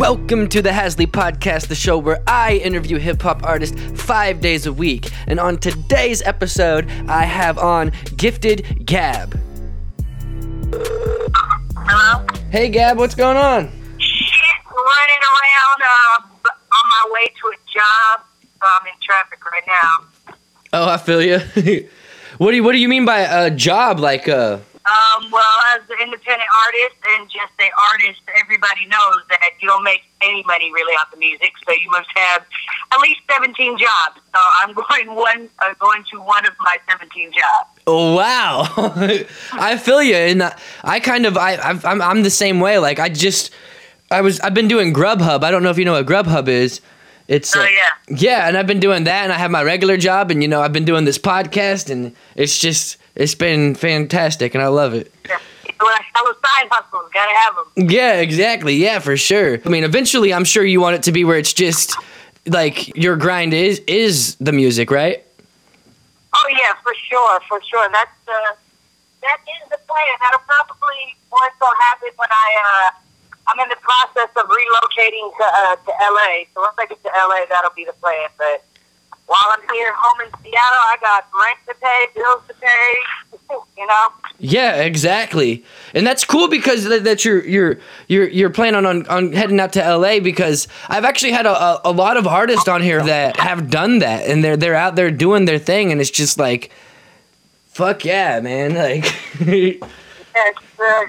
Welcome to the Hazzlee Podcast, the show where I interview hip hop artists five days a week. And on today's episode, I have on Gifted Gab. Hello? Hey Gab, what's going on? Shit, running around uh, on my way to a job. So I'm in traffic right now. Oh, I feel you. what do you What do you mean by a job? Like, uh, Um, well, as an independent artist and just an artist, everybody knows that you don't make any money really off the music, so you must have at least 17 jobs. So I'm going one, uh, going to one of my 17 jobs. oh wow, I feel you, and I- I kind of I I'm I'm the same way. Like, I just I was I've been doing Grubhub. I don't know if you know what Grubhub is. It's Oh yeah. Yeah, and I've been doing that, and I have my regular job, and you know, I've been doing this podcast, and it's just, it's been fantastic, and I love it. yeah. Side hustles, gotta have them. Yeah, exactly. Yeah, for sure. I mean, eventually, I'm sure you want it to be where it's just like your grind is is the music, right? Oh yeah, for sure, for sure. That's uh, that is the plan. That'll probably once will happen when I uh, I'm in the process of relocating to uh, to LA. So once I get to LA, that'll be the plan. But while I'm here home in Seattle, I got rent to pay, bills to pay. You know. Yeah, exactly. And that's cool because that, that you're you're you're you're planning on on heading out to LA because I've actually had a, a, a lot of artists on here that have done that and they're they're out there doing their thing and it's just like fuck yeah, man. Like It's uh,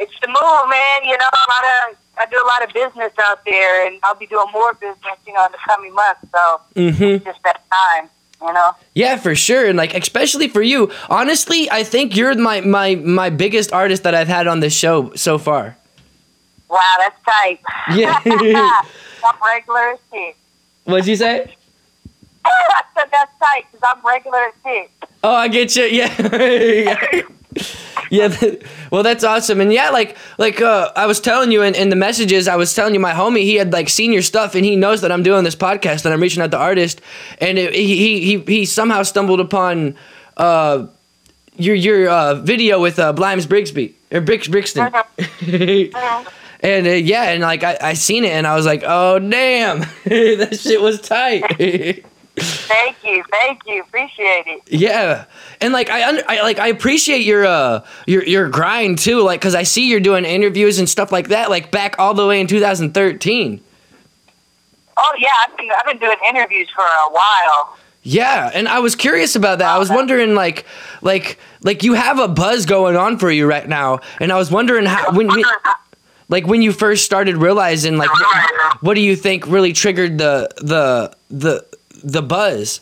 it's the move, man. You know, a lot of I do a lot of business out there, and I'll be doing more business, you know, in the coming months. So mm-hmm. it's just that time, you know. Yeah, for sure, and like especially for you. Honestly, I think you're my my my biggest artist that I've had on this show so far. Wow, that's tight. Yeah. I'm regular as shit. What'd you say? I said that's tight because I'm regular as shit. Oh, I get you. Yeah. yeah. that- well, that's awesome. And yeah, like like uh, I was telling you in, in the messages, I was telling you my homie he had like seen your stuff and he knows that I'm doing this podcast and I'm reaching out to artists and it, he, he he he somehow stumbled upon uh your your uh, video with uh, Blimes Brigsby or Brix Brixton. And uh, yeah, and like I, I seen it and I was like, oh damn, that shit was tight. Thank you, thank you, appreciate it. Yeah, and like I, I like I appreciate your uh your your grind too. Like, cause I see you're doing interviews and stuff like that. Like back all the way in 2013. Oh yeah, I've been I've been doing interviews for a while. Yeah, and I was curious about that. I was wondering like like like you have a buzz going on for you right now, and I was wondering how when you, like when you first started realizing like what, what do you think really triggered the the the the buzz?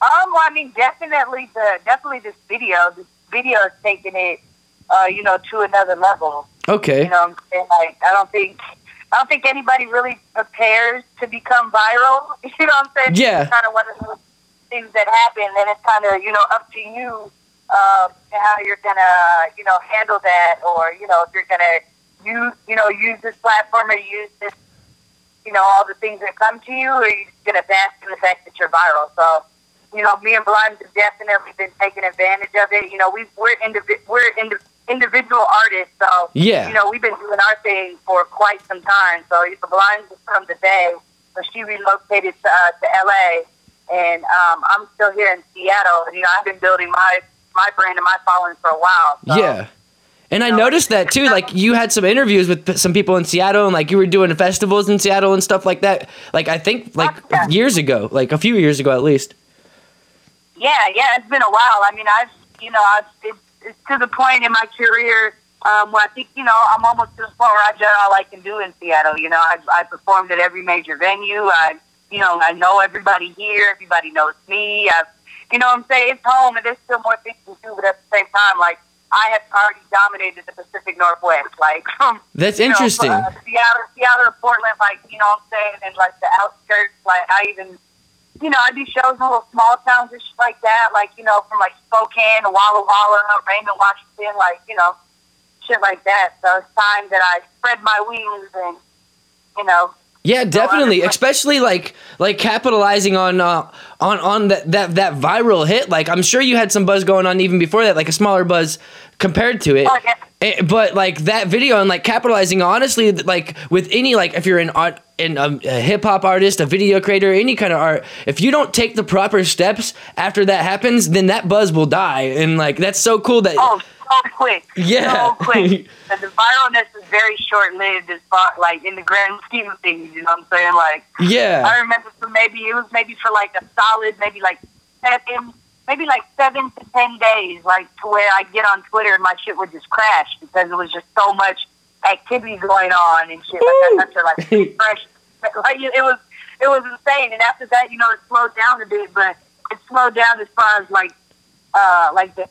Um, well, I mean, definitely the definitely this video. This video is taking it, uh, you know, to another level. Okay. You know, I'm saying like I don't think I don't think anybody really prepares to become viral. You know what I'm saying? Yeah. It's kind of one of those things that happen, and it's kind of you know up to you um, how you're gonna you know handle that, or you know if you're gonna use you know use this platform or use this you know all the things that come to you, or you're just gonna bask in the fact that you're viral. So. You know, me and Blimes have definitely been taking advantage of it. You know, we we're indivi- we're indi- individual artists, so Yeah. you know, we've been doing our thing for quite some time. So was from the day, so she relocated to, uh, to LA, and um, I'm still here in Seattle. You know, I've been building my my brand and my following for a while. So. Yeah. And I noticed that too. Like you had some interviews with some people in Seattle, and like you were doing festivals in Seattle and stuff like that. Like I think like years ago, like a few years ago at least. Yeah, yeah, it's been a while. I mean, I've, you know, I've, it's, it's to the point in my career um, where I think, you know, I'm almost to the point where I've done all I can do in Seattle. You know, I've, I performed at every major venue. I, you know, I know everybody here. Everybody knows me. I've, you know what I'm saying? It's home, and there's still more things to do, but at the same time, like, I have already dominated the Pacific Northwest. Like, from, That's you know, interesting. uh, Seattle, Seattle, Portland, like, you know what I'm saying? And, like, the outskirts, like, I even you know, I do shows in little small towns and shit like that, like, you know, from like Spokane to Walla Walla, Raymond, Washington, like, you know, shit like that. So it's time that I spread my wings and, you know, Yeah, definitely. Especially like like capitalizing on uh, on on that, that that viral hit. Like I'm sure you had some buzz going on even before that, like a smaller buzz compared to it. Yeah. Eh, but like that video and like capitalizing honestly like with any like if you're an art in a, a hip hop artist, a video creator, any kind of art, if you don't take the proper steps after that happens, then that buzz will die. And like that's so cool that Oh, so quick. Yeah. So quick. And the viralness is very short lived as far like in the grand scheme of things, you know what I'm saying? Like yeah. I remember for maybe it was maybe for like a solid maybe like seven maybe like seven to ten days, like to where I get on Twitter and my shit would just crash because it was just so much activity going on and shit. Like had to like fresh like it was it was insane. And after that, you know, it slowed down a bit, but it slowed down as far as like uh like the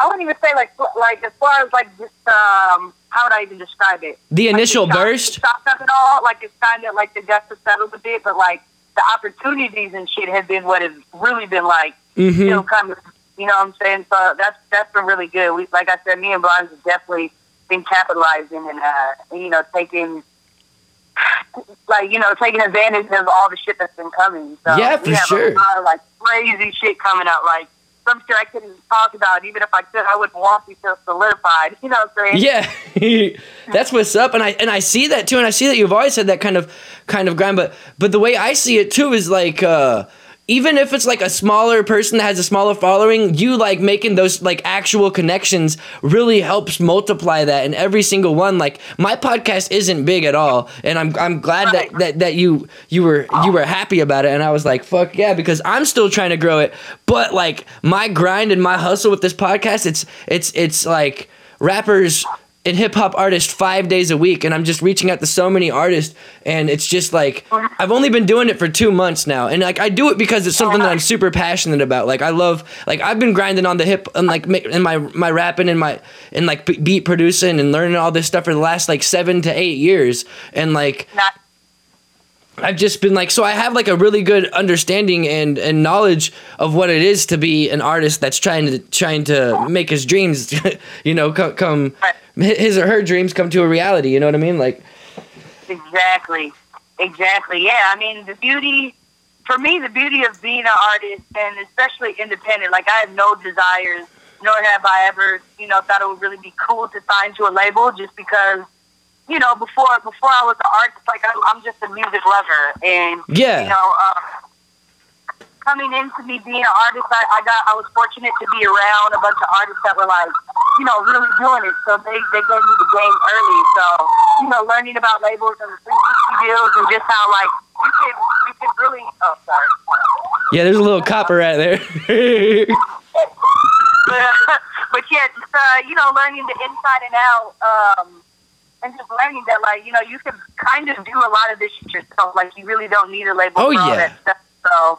I wouldn't even say like like as far as like just um how would I even describe it? The initial like, shock- burst. shock of it all, like it's kind of like the dust has settled a bit, but like the opportunities and shit have been what has really been like Mhm. still coming. You know what I'm saying? So that's that's been really good. We like I said, me and Brian have definitely been capitalizing and uh, you know taking like you know taking advantage of all the shit that's been coming. So Yeah, we for have sure. a lot of like crazy shit coming out. Like some shit I couldn't talk about. Even if I could, I wouldn't want to feel solidified. You know what I'm saying? Yeah, that's what's up, and I and I see that too, and I see that you've always had that kind of kind of grind, but but the way I see it too is like uh, even if it's like a smaller person that has a smaller following, you like making those like actual connections really helps multiply that, and every single one. Like my podcast isn't big at all, and I'm I'm glad that that that you you were you were happy about it, and I was like fuck yeah, because I'm still trying to grow it, but like my grind and my hustle with this podcast, it's it's it's like rappers and hip hop artists five days a week, and I'm just reaching out to so many artists, and it's just like I've only been doing it for two months now, and like I do it because it's something that I'm super passionate about. Like I love, like I've been grinding on the hip and like in my my rapping and my and like beat producing and learning all this stuff for the last like seven to eight years, and like Not I've just been like so I have like a really good understanding and and knowledge of what it is to be an artist that's trying to trying to make his dreams you know come, come his or her dreams come to a reality you know what I mean like Exactly. Exactly. Yeah. I mean, the beauty, for me, the beauty of being an artist and especially independent, like I have no desires, nor have I ever, you know, thought it would really be cool to sign to a label just because, you know, before before I was an artist, like I'm, I'm just a music lover. And, Yeah. you know, uh, coming into me being an artist, I, I got, I was fortunate to be around a bunch of artists that were like, you know, really doing it. So they, they gave me the game early. So, you know, learning about labels and the 360 deals and just how, like, you can, you can really, oh, sorry. yeah there's a little copper right there but yeah, just, uh, you know, learning the inside and out, um, and just learning that, like, you know, you can kind of do a lot of this shit yourself. Like, you really don't need a label Oh, for all that stuff. So,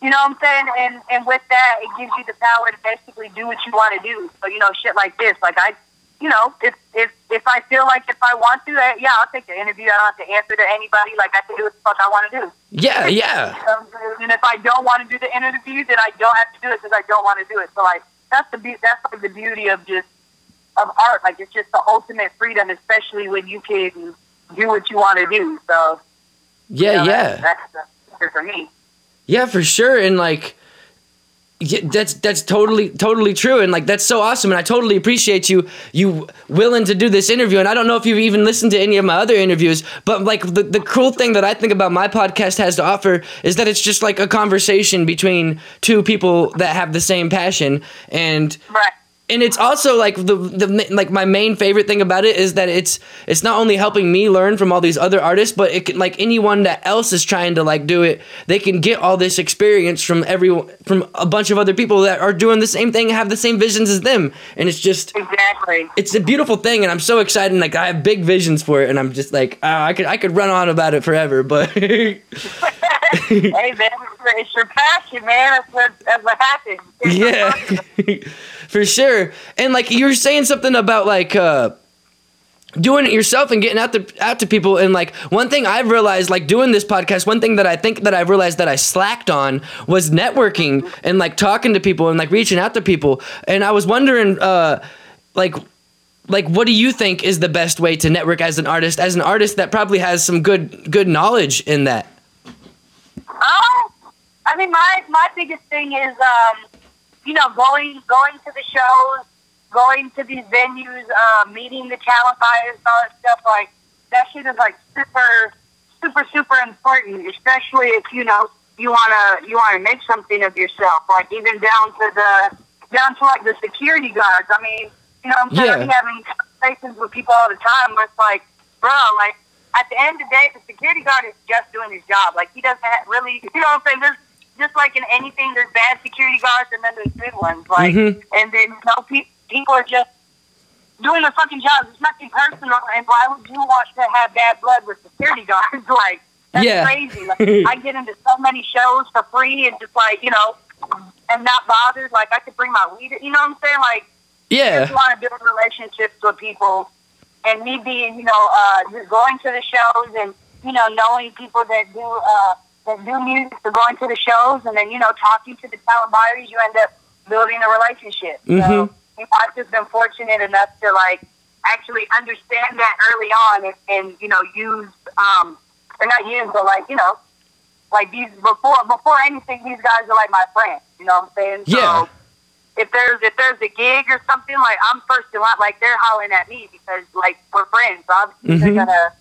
you know what I'm saying? And and with that, it gives you the power to basically do what you want to do. So, you know, shit like this, like I, you know, if if if I feel like if I want to, uh, yeah, I'll take the interview. I don't have to answer to anybody. Like I can do what the fuck I want to do. yeah yeah Um, and if I don't want to do the interview, then I don't have to do it because I don't want to do it. So like that's the be- that's like the beauty of just of art. Like it's just the ultimate freedom, especially when you can do what you want to do. So yeah you know, yeah that's, that's for me. Yeah, for sure. And like, yeah, that's that's totally totally true. And like, that's so awesome. And I totally appreciate you you willing to do this interview. And I don't know if you've even listened to any of my other interviews, but like the the cool thing that I think about my podcast has to offer is that it's just like a conversation between two people that have the same passion and Right. And it's also like the the like my main favorite thing about it is that it's it's not only helping me learn from all these other artists, but it can like anyone that else is trying to like do it, they can get all this experience from everyone from a bunch of other people that are doing the same thing, have the same visions as them, and it's just Exactly. it's a beautiful thing, and I'm so excited. And, like I have big visions for it, and I'm just like oh, I could I could run on about it forever, but hey man, it's, your passion, man. That's what that's what happens. Yeah. For sure. And like you were saying something about like uh doing it yourself and getting out to out to people. And like one thing I've realized like doing this podcast one thing that I think that I've realized that I slacked on was networking and like talking to people and like reaching out to people. And I was wondering uh like like what do you think is the best way to network as an artist as an artist that probably has some good good knowledge in that Um, I mean, my my biggest thing is, um, you know, going going to the shows, going to these venues, uh, meeting the talent buyers, all that stuff. Like that shit is like super, super, super important. Especially if you know you wanna you wanna make something of yourself. Like even down to the down to like the security guards. I mean, you know, I'm Yeah. Having conversations with people all the time. Where it's like, bro, like at the end of the day, the security guard is just doing his job. Like he doesn't really, you know what I'm saying? There's just like in anything, there's bad security guards and then there's good ones. Like, Mhm. and then you know, pe- people are just doing their fucking jobs. It's nothing personal. And why would you want to have bad blood with security guards? like, that's Yeah. crazy. Like, I get into so many shows for free and just like, you know, and not bothered. Like, I could bring my weed. You know what I'm saying? Like, yeah just want to build relationships with people, and me being, you know, uh, just going to the shows and you know knowing people that do uh, that do music, so going to the shows, and then you know talking to the talent buyers, you end up building a relationship. So Mhm. you know, I've just been fortunate enough to like actually understand that early on, and, and you know use um, or not use, but like you know. Like these before before anything, these guys are like my friends. You know what I'm saying? Yeah. So, if there's if there's a gig or something, like I'm first in line. Like they're hollering at me because like we're friends. So obviously Mhm. they're gonna,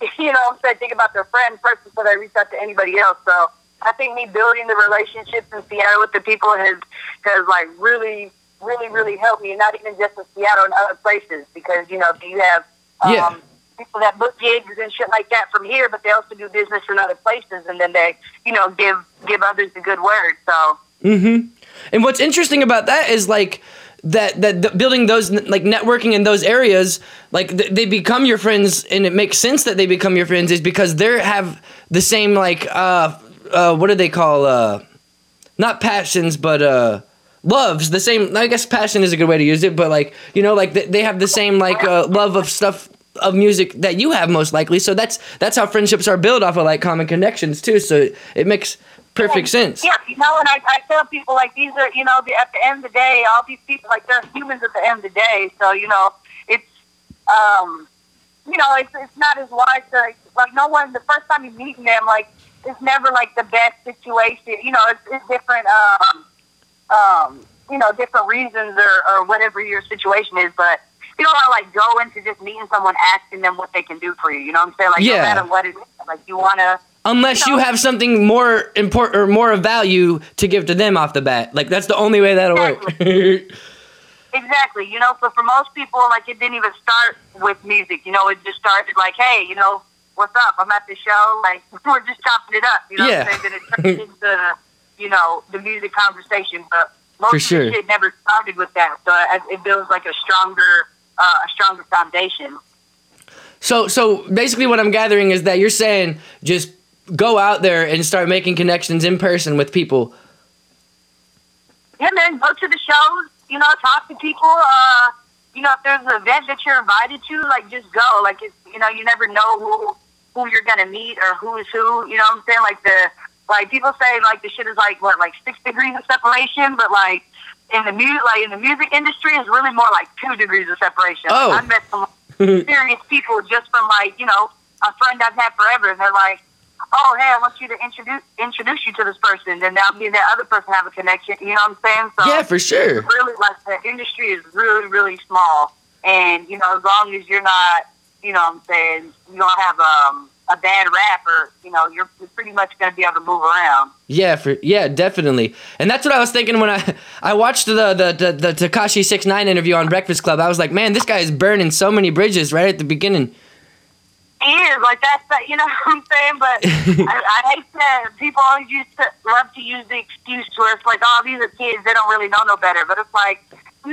you know, I'm saying think about their friend first before they reach out to anybody else. So I think me building the relationships in Seattle with the people has has like really really really helped me. Not even just in Seattle and other places because you know if you have um, Yeah. people that book gigs and shit like that from here, but they also do business in other places, and then they you know give give others the good word. So. Mm-hmm. And what's interesting about that is like that that the, building those like networking in those areas, like th- they become your friends, and it makes sense that they become your friends is because they have the same like uh uh what do they call uh not passions but uh loves the same i guess passion is a good way to use it but like you know like they, have the same like uh, love of stuff of music that you have most likely so that's that's how friendships are built off of like common connections too so it makes perfect sense Yeah, you know, and I, I tell people like these are, you know, the, at the end of the day, all these people like they're humans at the end of the day. So you know, it's, um, you know, it's it's not as wise to like, like no one. The first time you meet them, like it's never like the best situation. You know, it's, it's different. Um, um, you know, different reasons or or whatever your situation is, but. You don't want to like go into just meeting someone, asking them what they can do for you. You know what I'm saying? Like Yeah. no matter what it is, like you want to. Unless you have something more important or more of value to give to them off the bat. Like that's the only way that'll work. Exactly. You know, so for most people, like it didn't even start with music. You know, it just started like, hey, you know, what's up? I'm at the show. Like we're just chopping it up. You know, Yeah. what I'm saying? Then it turned into, you know, the music conversation. But most For of sure. the shit never started with that. So it, it builds like a stronger, uh, a stronger foundation. so so basically what I'm gathering is that you're saying just go out there and start making connections in person with people. Yeah, man, go to the shows. You know, talk to people. Uh, you know, if there's an event that you're invited to, like just go. Like it's, you know, you never know who who you're gonna meet or who is who. You know what I'm saying? Like the like people say like the shit is like what like six degrees of separation, but like in the music like in the music industry is really more like two degrees of separation. Oh. Like, I met some serious people just from like you know a friend I've had forever, and they're like. Oh, hey! I want you to introduce introduce you to this person, and now me and that other person have a connection. You know what I'm saying? So Yeah, for sure. really like the industry is really really small and you know as long as you're not you know what i'm saying you don't have um a bad rap or you know you're, you're pretty much going to be able to move around Yeah, for yeah, definitely. And that's what I was thinking when I I watched the the the, the Tekashi Six Nine interview on Breakfast Club. I was like, man, this guy is burning so many bridges right at the beginning. Is like that's the, you know what i'm saying but I, I hate that people always used to love to use the excuse where it's like oh these are kids they don't really know no better but it's like nah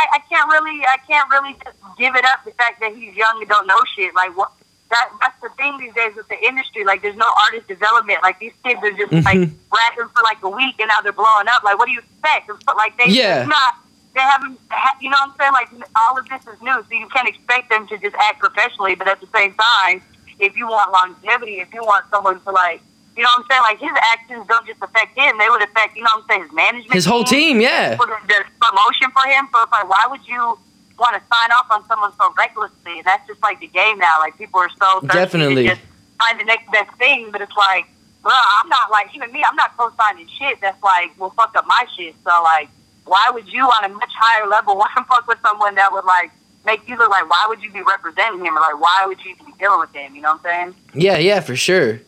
i, I can't really i can't really just give it up the fact that he's young and don't know shit like what that that's the thing these days with the industry. Like, there's no artist development. Like, these kids are just like Mhm. rapping for like a week and now they're blowing up. Like, what do you expect? It's like they Yeah. it's not. They haven't. You know what I'm saying? Like, all of this is new, so you can't expect them to just act professionally. But at the same time, if you want longevity, if you want someone to like. You know what I'm saying? Like his actions don't just affect him; they would affect, you know what I'm saying, his management, His whole team, yeah. for the, the promotion for him. So it's like, why would you want to sign off on someone so recklessly, and that's just like the game now. Like people are so Definitely. just find the next best thing, but it's like, bro, I'm not like even me. I'm not co-signing shit that's like will fuck up my shit. So like, why would you on a much higher level want to fuck with someone that would like make you look like? Why would you be representing him? Or like, why would you be dealing with him? You know what I'm saying? Yeah, yeah, for sure.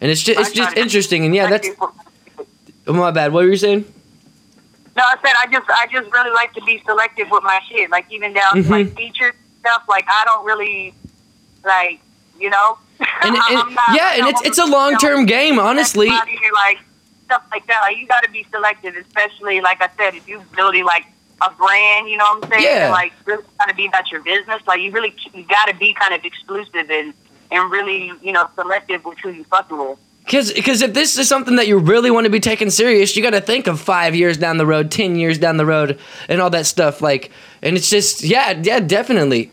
And it's just it's just interesting, and yeah, that's oh, my bad. What were you saying? No, I said I just I just really like to be selective with my shit. Like even down to Mhm. like feature stuff. Like I don't really like you know. And, and not- yeah, and it's it's a long term game, honestly. Like stuff like that. Like you got to be selective, especially like I said, if you building like a brand, you know what I'm saying? Yeah. And, like really kind of be about your business. Like you really you got to be kind of exclusive and and really you know selective with who you fucking with. Because if this is something that you really want to be taken serious, you got to think of five years down the road, ten years down the road, and all that stuff. Like, and it's just yeah, yeah, definitely.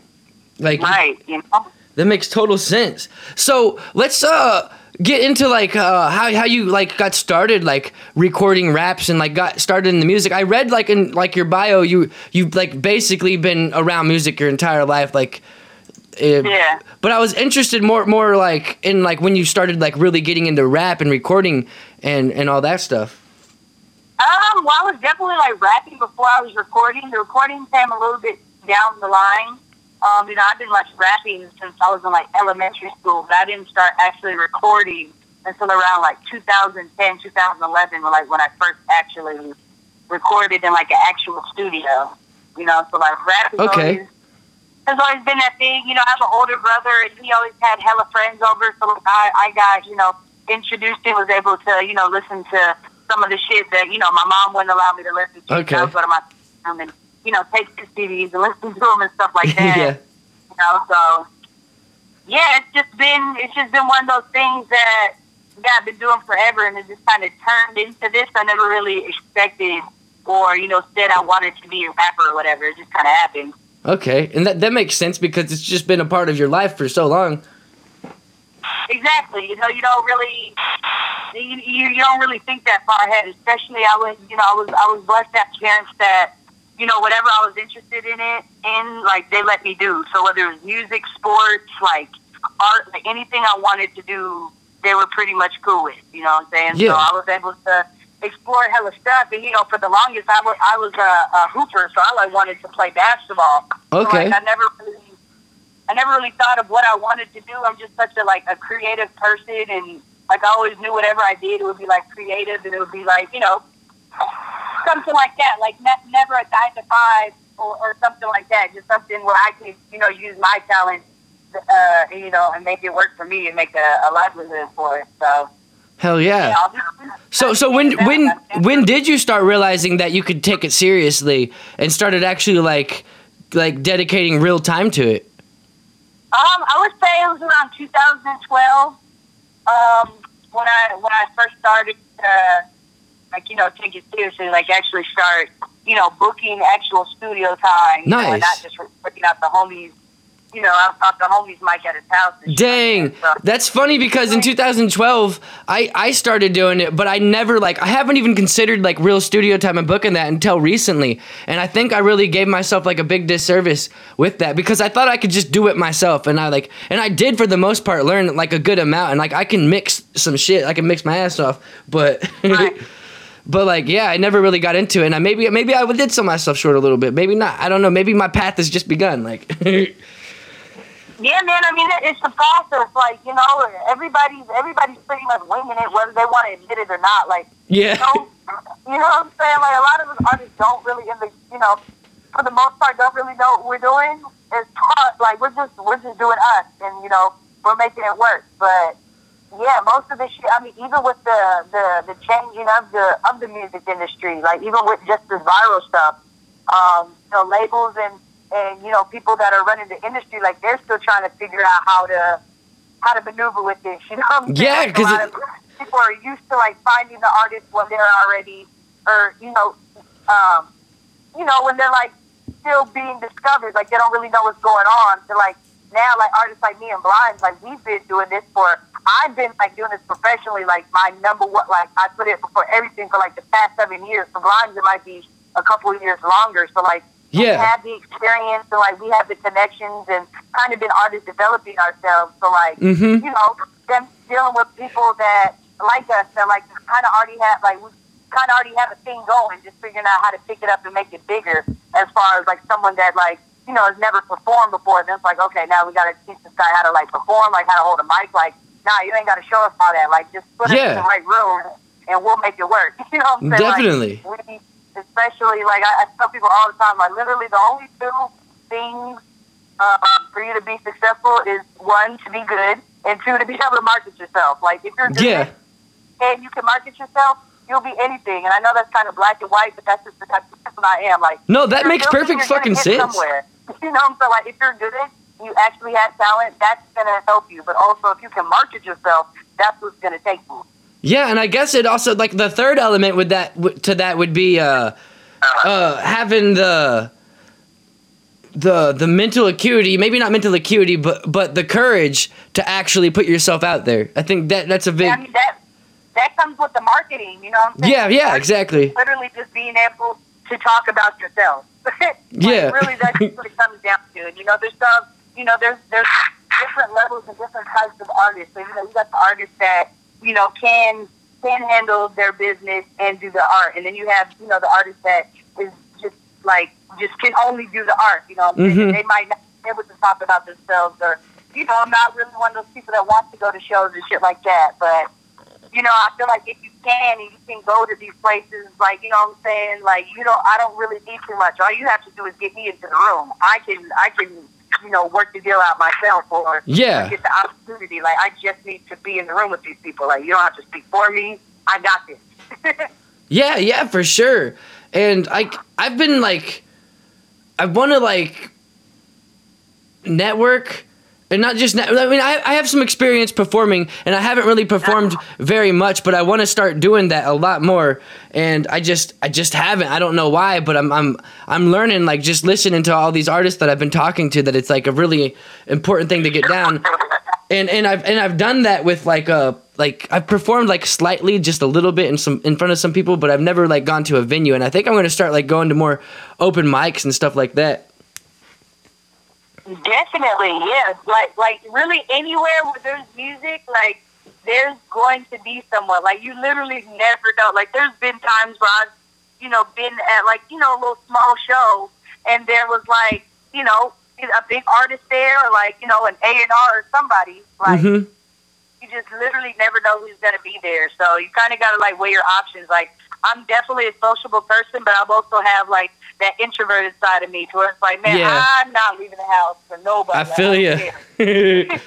Like Right. You know. that makes total sense. So let's uh get into like uh how how you like got started like recording raps and like got started in the music. I read like in like your bio you you've like basically been around music your entire life like. uh, Yeah. But I was interested more more like in like when you started like really getting into rap and recording and and all that stuff. Um, well, I was definitely like rapping before I was recording. The recording came a little bit down the line. Um, you know, I've been like rapping since I was in like elementary school, but I didn't start actually recording until around like 2010, 2011, like when I first actually recorded in like an actual studio. You know, so like rap is Okay. always has always been that thing. You know, I have an older brother, and he always had hella friends over. So like, I, I got you know introduced and was able to you know listen to some of the shit that you know my mom wouldn't allow me to listen to. Okay. So I would go to my room and you know take his CDs and listen to them and stuff like that. yeah. You know, so yeah, it's just been it's just been one of those things that yeah, I've been doing forever, and it just kind of turned into this. I never really expected, or you know, said I wanted to be a rapper or whatever. It just kind of happened. Okay. And that that makes sense because it's just been a part of your life for so long. Exactly. You know, you don't really, you, you, you don't really think that far ahead. Especially, I was, you know, I was, I was blessed to have parents that, you know, whatever I was interested in it, in like they let me do. So whether it was music, sports, like art, like anything I wanted to do, they were pretty much cool with. You know what I'm saying? Yeah. So I was able to explore hella stuff. And you know, for the longest, I was, I was a, a hooper, so I like wanted to play basketball. So, Okay. like, I never really I never really thought of what I wanted to do. I'm just such a like a creative person, and like I always knew whatever I did, it would be like creative, and it would be like you know something like that, like ne- never a nine to five or, or something like that. Just something where I can, you know use my talent, uh, you know, and make it work for me and make a, a livelihood for it. So Hell yeah. yeah, So so when when when did you start realizing that you could take it seriously and started actually like like dedicating real time to it? Um, I would say it was around 2012 um, when I when I first started to like you know take it seriously, like actually start you know booking actual studio time, you know, and not just working out the homies. You know, out, out the homies mic at his house. Dang, like that. So, that's funny because in 2012 I I started doing it, but I never like I haven't even considered like real studio time and booking that until recently, and I think I really gave myself like a big disservice with that because I thought I could just do it myself, and I like and I did for the most part learn like a good amount, and like I can mix some shit, I can mix my ass off, but. Right. But like, yeah, I never really got into it, and I maybe maybe I did sell myself short a little bit. Maybe not. I don't know. Maybe my path has just begun. Like, Yeah, man. I mean, it's the process. Like, you know, everybody's everybody's pretty much winging it, whether they want to admit it or not. Like, yeah, don't, you know what I'm saying? Like a lot of us artists don't really, in the, you know, for the most part, don't really know what we're doing. It's part, like we're just we're just doing us, and you know, we're making it work. But yeah, most of the shit. I mean, even with the the the changing of the of the music industry, like even with just the viral stuff, um, you know, labels and and you know people that are running the industry, like they're still trying to figure out how to how to maneuver with this. You know what I'm? Yeah, Like, a 'cause lot it- of people are used to like finding the artists when they're already, or you know, um, you know when they're like still being discovered, like they don't really know what's going on. So like now, like artists like me and Blimes, like we've been doing this for. I've been like doing this professionally, like my number one, like I put it for everything for like the past seven years. For Blimes, it might be a couple of years longer. So like Yeah. We have the experience and like we have the connections and kind of been artists developing ourselves. So like Mhm. you know, them dealing with people that like us that like kind of already have like we kind of already have a thing going, just figuring out how to pick it up and make it bigger. As far as like someone that like you know has never performed before, then it's like okay, now we got to teach this guy how to like perform, like how to hold a mic. Like, nah, you ain't got to show us all that. Like, just put us in the right room and we'll make it work. You know what I'm saying? Like, Definitely. we, especially like I, I tell people all the time, like literally the only two things um, for you to be successful is one to be good and two to be able to market yourself. Like if you're good Yeah. and you can market yourself, you'll be anything. And I know that's kind of black and white, but that's just the type of person I am. Like No, that makes perfect fucking sense. Somewhere. You know what Like if you're good, at you actually have talent, that's gonna help you. But also if you can market yourself, that's what's gonna take you. Yeah, and I guess it also like the third element with that to that would be uh uh having the the the mental acuity, maybe not mental acuity, but but the courage to actually put yourself out there. I think that that's a big I mean that that comes with the marketing, you know what I'm saying? Yeah, yeah, exactly. Literally just being able to talk about yourself. Like, Yeah. Really that's what it comes down to. And you know, there's some you know, there's there's different levels and different types of artists. So, you know, you got the artists that, you know, can can handle their business and do the art. And then you have, you know, the artists that is just like just can only do the art, you know what I'm saying? Mhm. They might not be able to talk about themselves or you know, I'm not really one of those people that wants to go to shows and shit like that. But you know, I feel like if you can and you can go to these places, like you know what I'm saying, like you know, I don't really need too much. All you have to do is get me into the room. I can, I can, you know, work the deal out myself or Yeah. get the opportunity. Like I just need to be in the room with these people. Like you don't have to speak for me. I got this. Yeah, yeah, for sure. And I I've been like I want to like network and not just net, I mean I, I have some experience performing and I haven't really performed very much but I want to start doing that a lot more. And I just I just haven't. I don't know why but I'm I'm I'm learning like just listening to all these artists that I've been talking to that it's like a really important thing to get down. And and I've and I've done that with like uh like I've performed like slightly just a little bit in some in front of some people but I've never like gone to a venue. And I think I'm going to start like going to more open mics and stuff like that Definitely, yeah. Like, like really anywhere where there's music, like there's going to be someone. Like you literally never know. Like there's been times where I've, you know, been at like you know a little small show, and there was like you know a big artist there, or like you know an A and R or somebody. Like Mhm. you just literally never know who's gonna be there. So you kind of gotta like weigh your options. Like I'm definitely a sociable person, but I also have like that introverted side of me, to where it's like, man, Yeah. I'm not leaving the house for nobody. I feel you.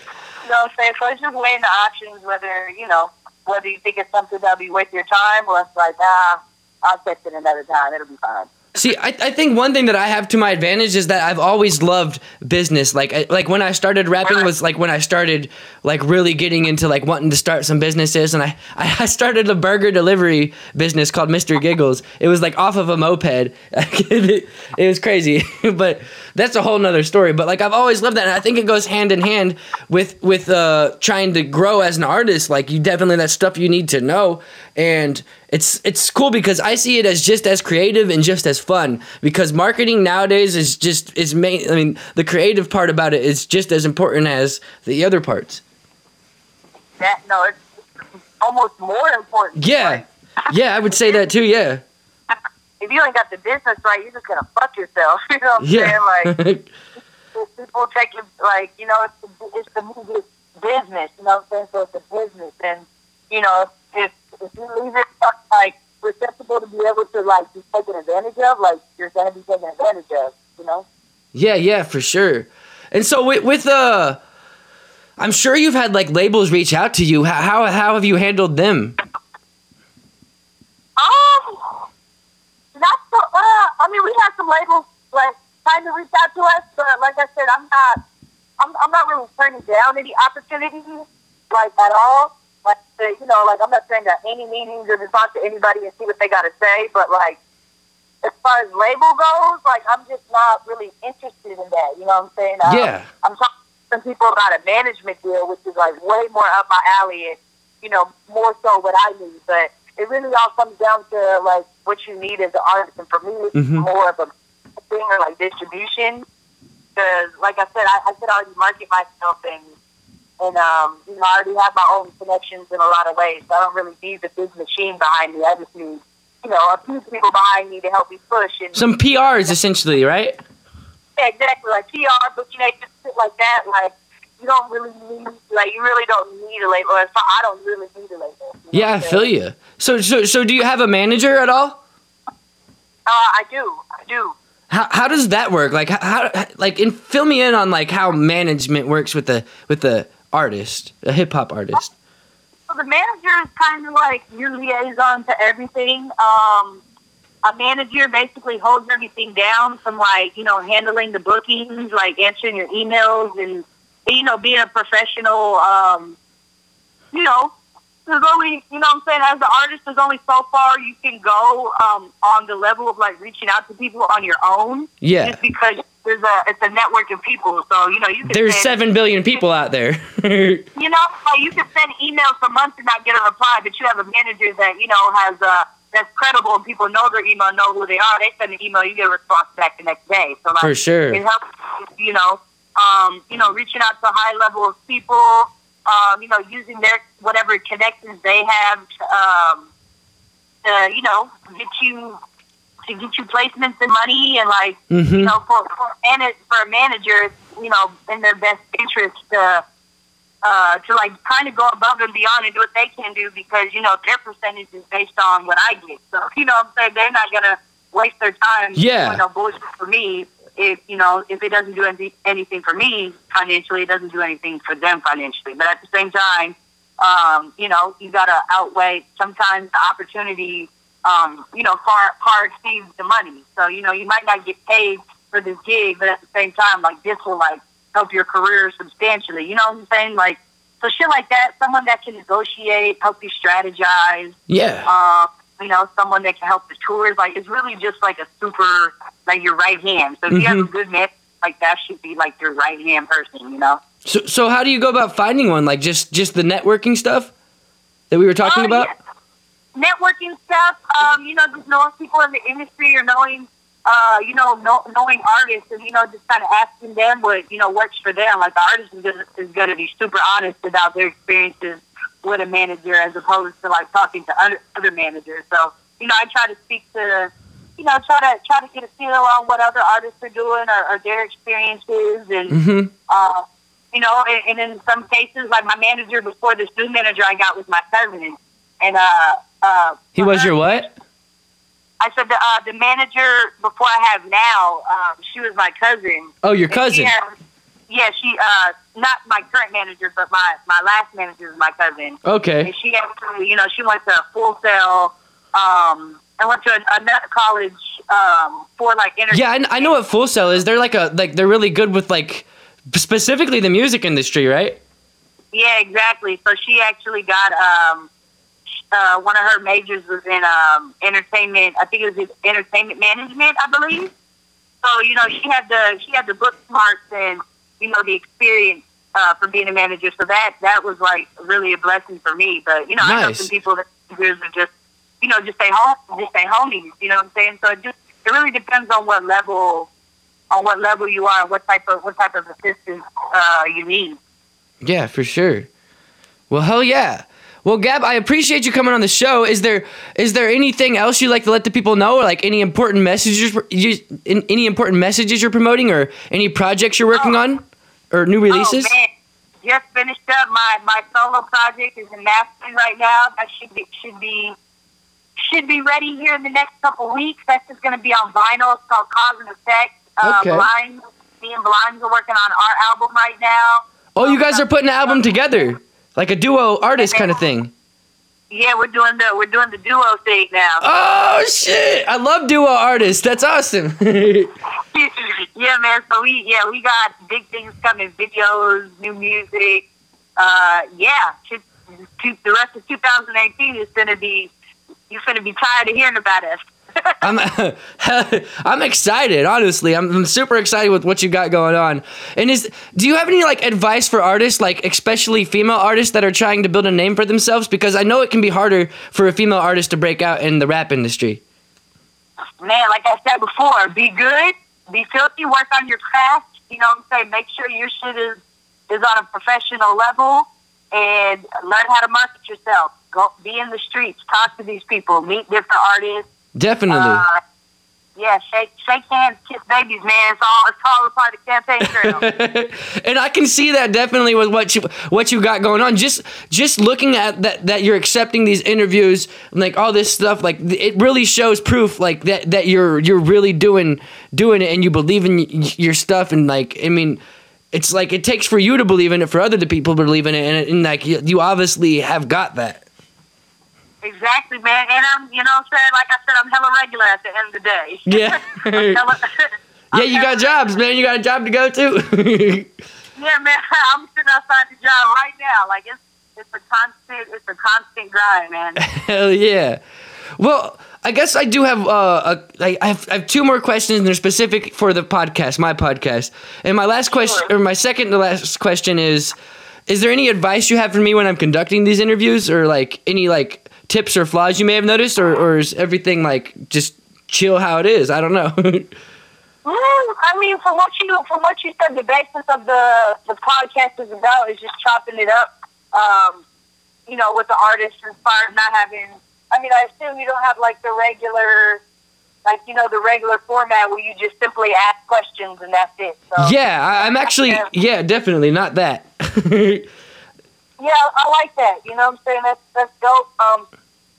You know what I'm saying? So it's just weighing the options, whether you know whether you think it's something that'll be worth your time, or it's like, ah, I'll catch it another time. It'll be fine. See, I, I think one thing that I have to my advantage is that I've always loved business. Like I, like when I started rapping was like when I started like really getting into like wanting to start some businesses, and I I started a burger delivery business called Mr. Giggles. It was like off of a moped. it, was crazy, but that's a whole nother story. But like I've always loved that, and I think it goes hand in hand with with uh, trying to grow as an artist. Like you definitely that's stuff you need to know, and it's it's cool because I see it as just as creative and just as fun because marketing nowadays is just is main. I mean, the creative part about it is just as important as the other parts. That no, it's almost more important. Yeah, yeah, I would say that too. Yeah, If you ain't got the business right, you're just gonna fuck yourself. You know what I'm yeah, saying? Like. people take it like you know it's the, it's the music business you know what I'm saying so it's a business and you know if if you leave it like susceptible to be able to like be taken advantage of like you're gonna be taken advantage of you know yeah, yeah, for sure. And so with with uh, I'm sure you've had like labels reach out to you. How how, how have you handled them? um not so uh I mean we had some labels like trying to reach out to us but like I said I'm not I'm I'm not really turning down any opportunities like at all like you know, like I'm not saying that any meetings or to talk to anybody and see what they got to say, but like as far as label goes, like I'm just not really interested in that. You know what I'm saying? Um, Yeah. I'm talking to some people about a management deal, which is like way more up my alley, and you know more so what I need. But it really all comes down to like what you need as an artist, and for me, it's Mhm. more of a marketing or like distribution. Because, like I said, I, I could already market myself and and um, you know, I already have my own connections in a lot of ways. So I don't really need the big machine behind me. I just need, you know, a few people behind me to help me push. And Some PRs essentially, right? yeah, exactly like PR, but you know, just shit like that. Like you don't really need, like you really don't need a label. Or I don't really need a label. you know Yeah, I feel you. So so so do you have a manager at all? Uh, I do, I do. How, how does that work? Like how, how like in, fill me in on like how management works with the with the artist, a hip hop artist. So the manager is kind of like your liaison to everything. Um, a manager basically holds everything down from like you know handling the bookings, like answering your emails, and you know being a professional. Um, you know, there's only you know what I'm saying as the artist, there's only so far you can go um, on the level of like reaching out to people on your own. Yeah. Just because there's a it's a network of people, so you know you can There's send- seven billion people out there. you know, like you can send emails for months and not get a reply, but you have a manager that you know has uh that's credible and people know their email, know who they are. They send an email, you get a response back the next day. So like, For sure. it helps. You know, um, you know, reaching out to high level of people. Um, you know, using their whatever connections they have. Um, to, you know, get you to get you placements and money and like you hmm know, for for, man- for a manager, you know, in their best interest to uh, to like kind of go above and beyond and do what they can do because you know their percentage is based on what I get. So you know, what I'm saying they're not gonna waste their time Yeah. doing no bullshit for me. If you know, if it doesn't do any, anything for me financially, it doesn't do anything for them financially. But at the same time, um, you know, you gotta outweigh sometimes the opportunity um, you know, far far exceeds the money. So, you know, you might not get paid for this gig, but at the same time, like this will like help your career substantially. You know what I'm saying? Like so shit like that, someone that can negotiate, help you strategize, Yeah. uh, you know, someone that can help the tours. Like it's really just like a super like your right hand. So if you have a Mhm. good man like that should be like your right hand person, you know? So so how do you go about finding one? Like just just the networking stuff that we were talking Uh, about? yeah. Networking stuff, um, you know, just knowing people in the industry or knowing, uh, you know, know, knowing artists and, you know, just kind of asking them what, you know, works for them. Like the artist is going to be super honest about their experiences with a manager as opposed to like talking to other, other managers. So, you know, I try to speak to, you know, try to try to get a feel on what other artists are doing or, or their experiences and, hmm uh, you know, and, and in some cases, like my manager before this new manager I got was my cousin, and uh, uh, He was your what? I said the uh, the manager before I have now, um, she was my cousin. Oh, your she cousin. had- yeah, she uh, not my current manager, but my my last manager is my cousin, Okay. and she actually, you know, she went to Full Sail. Um, I went to an- another college um, for like entertainment. Yeah, I, I know what Full Sail is. They're like a like they're really good with like specifically the music industry, right? Yeah, exactly. So she actually got um, uh, one of her majors was in um, entertainment. I think it was entertainment management, I believe. So you know, she had the she had the book smarts and you know the experience uh, for being a manager. So that that was like really a blessing for me. But you know, I know some people that are just you know just stay home, just stay homies. You know what I'm saying? So it just it really depends on what level on what level you are, and what type of what type of assistance uh, you need. Yeah, for sure. Well, hell yeah. Well, Gab, I appreciate you coming on the show. Is there is there anything else you'd like to let the people know, or like any important messages, you, in- any important messages you're promoting, or any projects you're working Oh. on, or new releases? Oh just finished up my my solo project is in mastering right now. That should be should be should be ready here in the next couple weeks. That's just going to be on vinyl. It's called Cause and Effect. Uh, Okay. Blimes, me and Blimes are working on our album right now. Oh, you guys are putting an album together, like a duo artist kind of thing. Yeah, we're doing the we're doing the duo thing now. Oh shit! I love duo artists. That's awesome. yeah, man. So we yeah we got big things coming, videos, new music. Uh, yeah, should, to, the rest of 2018 is gonna be you're gonna be tired of hearing about us. I'm I'm excited. Honestly, I'm, I'm super excited with what you got going on. And is do you have any like advice for artists, like especially female artists that are trying to build a name for themselves? Because I know it can be harder for a female artist to break out in the rap industry. man, like I said before, be good, be filthy, work on your craft. You know what I'm saying? Make sure your shit is is on a professional level, and learn how to market yourself. Go be in the streets, talk to these people, meet different artists. Definitely. Uh, yeah, shake shake hands, kiss babies, man. It's all it's all a part of the campaign trail. and I can see that definitely with what you what you got going on. Just just looking at that that you're accepting these interviews, like all this stuff, like it really shows proof, like that that you're you're really doing doing it and you believe in y- your stuff. And like, I mean, it's like it takes for you to believe in it for other people to believe in it, and, and like you, you obviously have got that. Exactly, man. And I'm, you know, what I'm saying, like I said, I'm hella regular at the end of the day. Yeah. Hella- Yeah, you got jobs, man. You got a job to go to. Yeah, man. I'm sitting outside the job right now. Like it's it's a constant it's a constant grind, man. Hell yeah. Well, I guess I do have uh, a, I I have, I have two more questions and they're specific for the podcast, my podcast. And my last question, Sure. or my second to last question is, is there any advice you have for me when I'm conducting these interviews, or like any like tips or flaws you may have noticed, or or is everything like just chill how it is? I don't know. Mm, I mean, from what you from what you said, the basis of the the podcast is about is just chopping it up. Um, you know, with the artists as far as not having. I mean, I assume you don't have like the regular, like you know, the regular format where you just simply ask questions and that's it. So yeah, I, I'm actually yeah, definitely not that. Yeah, I like that. You know what I'm saying? That's that's dope. Um,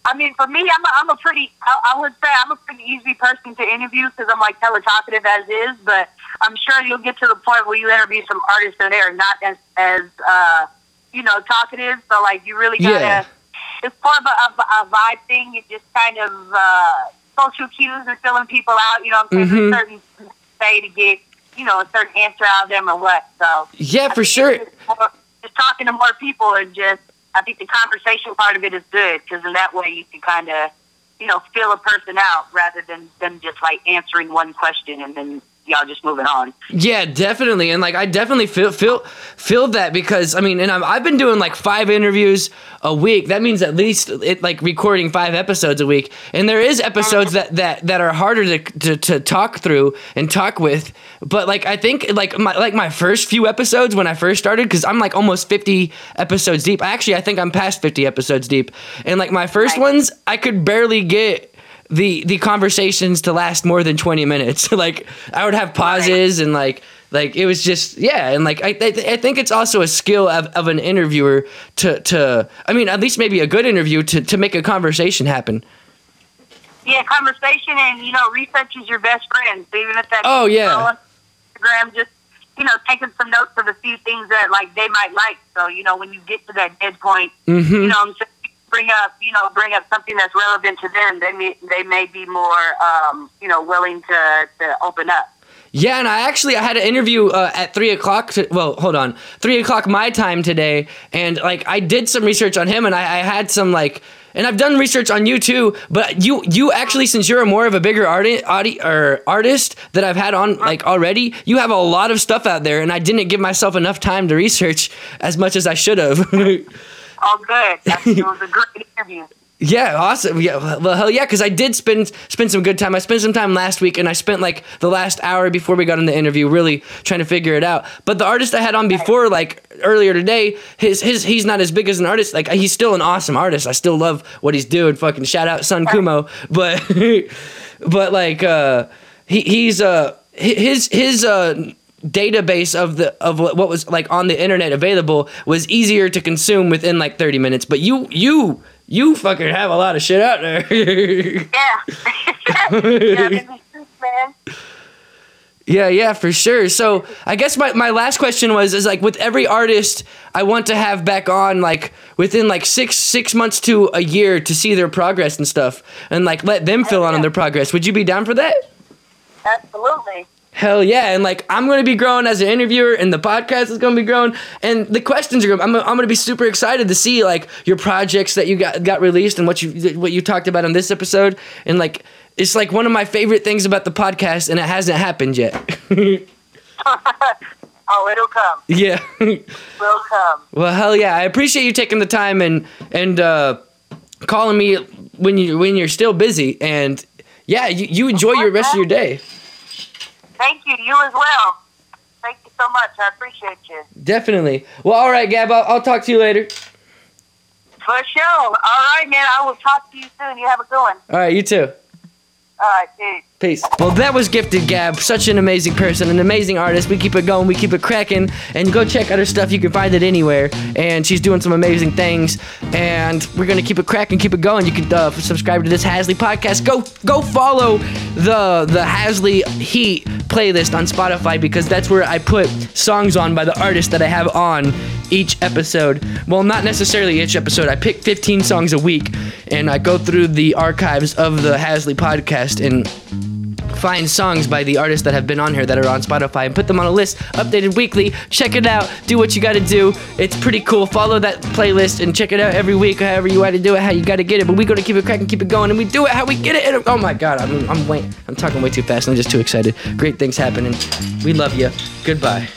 I mean, for me, I'm a, I'm a pretty, I, I would say I'm a pretty easy person to interview because I'm like hella talkative as is. But I'm sure you'll get to the point where you interview some artists and they're not as as uh, you know talkative. So like you really gotta. Yeah. It's more of a, a, a vibe thing. You just kind of uh, social cues and filling people out. You know what I'm saying? Mhm. There's certain say to get you know a certain answer out of them or what. So yeah, I for sure. more- talking to more people and just, I think the conversation part of it is good because in that way you can kind of, you know, feel a person out rather than them just like answering one question and then y'all just moving on. Yeah, definitely, and like I definitely feel feel feel that because I mean, and I'm, I've been doing like five interviews a week. That means at least it like recording five episodes a week. And there is episodes that that that are harder to to, to talk through and talk with. But like I think like my like my first few episodes when I first started because I'm like almost 50 episodes deep. Actually, I think I'm past 50 episodes deep. And like my first ones, I could barely get the the conversations to last more than 20 minutes like i would have pauses and like like it was just yeah and like i i, I think it's also a skill of, of an interviewer to to i mean at least maybe a good interview to to make a conversation happen Yeah, conversation and, you know, research is your best friend. So even if that's Oh, yeah. Instagram, just, you know, taking some notes of a few things that, like, they might like. So, you know, when you get to that dead point, mm-hmm you know what I'm saying? Bring up, you know, bring up something that's relevant to them. They may, they may be more, um, you know, willing to, to open up. Yeah, and I actually I had an interview uh, at three o'clock. To, well, hold on, three o'clock my time today, and like I did some research on him, and I, I had some like, and I've done research on you too. But you you actually, since you're more of a bigger artist, or artist that I've had on like already, you have a lot of stuff out there, and I didn't give myself enough time to research as much as I should have. All good. That's, it was a great interview. Yeah, awesome. Yeah, well, hell yeah, because I did spend spend some good time. I spent some time last week, and I spent like the last hour before we got in the interview really trying to figure it out. But the artist I had on before, like earlier today, his his he's not as big as an artist. Like he's still an awesome artist. I still love what he's doing. Fucking shout out Sun Kumo. But but like uh, he he's uh his his uh database of the of what was like on the internet available was easier to consume within like 30 minutes but you you you fucking have a lot of shit out there Yeah. yeah, this is man. yeah yeah for sure so i guess my, my last question was is like with every artist i want to have back on like within like six six months to a year to see their progress and stuff and like let them fill on on their progress would you be down for that Absolutely. Hell yeah. And like, I'm going to be growing as an interviewer and the podcast is going to be growing and the questions are going I'm, I'm going to be super excited to see like your projects that you got, got released and what you, what you talked about on this episode. And like, it's like one of my favorite things about the podcast and it hasn't happened yet. oh, it'll come. yeah. Will come. well, hell yeah. I appreciate you taking the time and, and, uh, calling me when you, when you're still busy and yeah, you, you enjoy your rest of your day. Thank you. You as well. Thank you so much. I appreciate you. Definitely. Well, all right, Gab. I'll, I'll talk to you later. For sure. All right, man. I will talk to you soon. You have a good one. All right, you too. All right, dude. Peace. Well, that was Gifted Gab. Such an amazing person, an amazing artist. We keep it going, we keep it cracking, and go check out her stuff. You can find it anywhere. And she's doing some amazing things. And we're gonna keep it cracking, keep it going. You can uh, subscribe to this Hazzlee podcast. Go, go follow the the Hazzlee Heat playlist on Spotify because that's where I put songs on by the artists that I have on each episode. Well, not necessarily each episode. I pick 15 songs a week, and I go through the archives of the Hazzlee podcast and find songs by the artists that have been on here that are on Spotify and put them on a list, updated weekly. Check it out. Do what you got to do. It's pretty cool. Follow that playlist and check it out every week, however you got to do it, how you got to get it. But we to keep it cracking, keep it going, and we do it how we get it. And, oh my God, I'm I'm, way, I'm talking way too fast. I'm just too excited. Great things happening. We love you. Goodbye.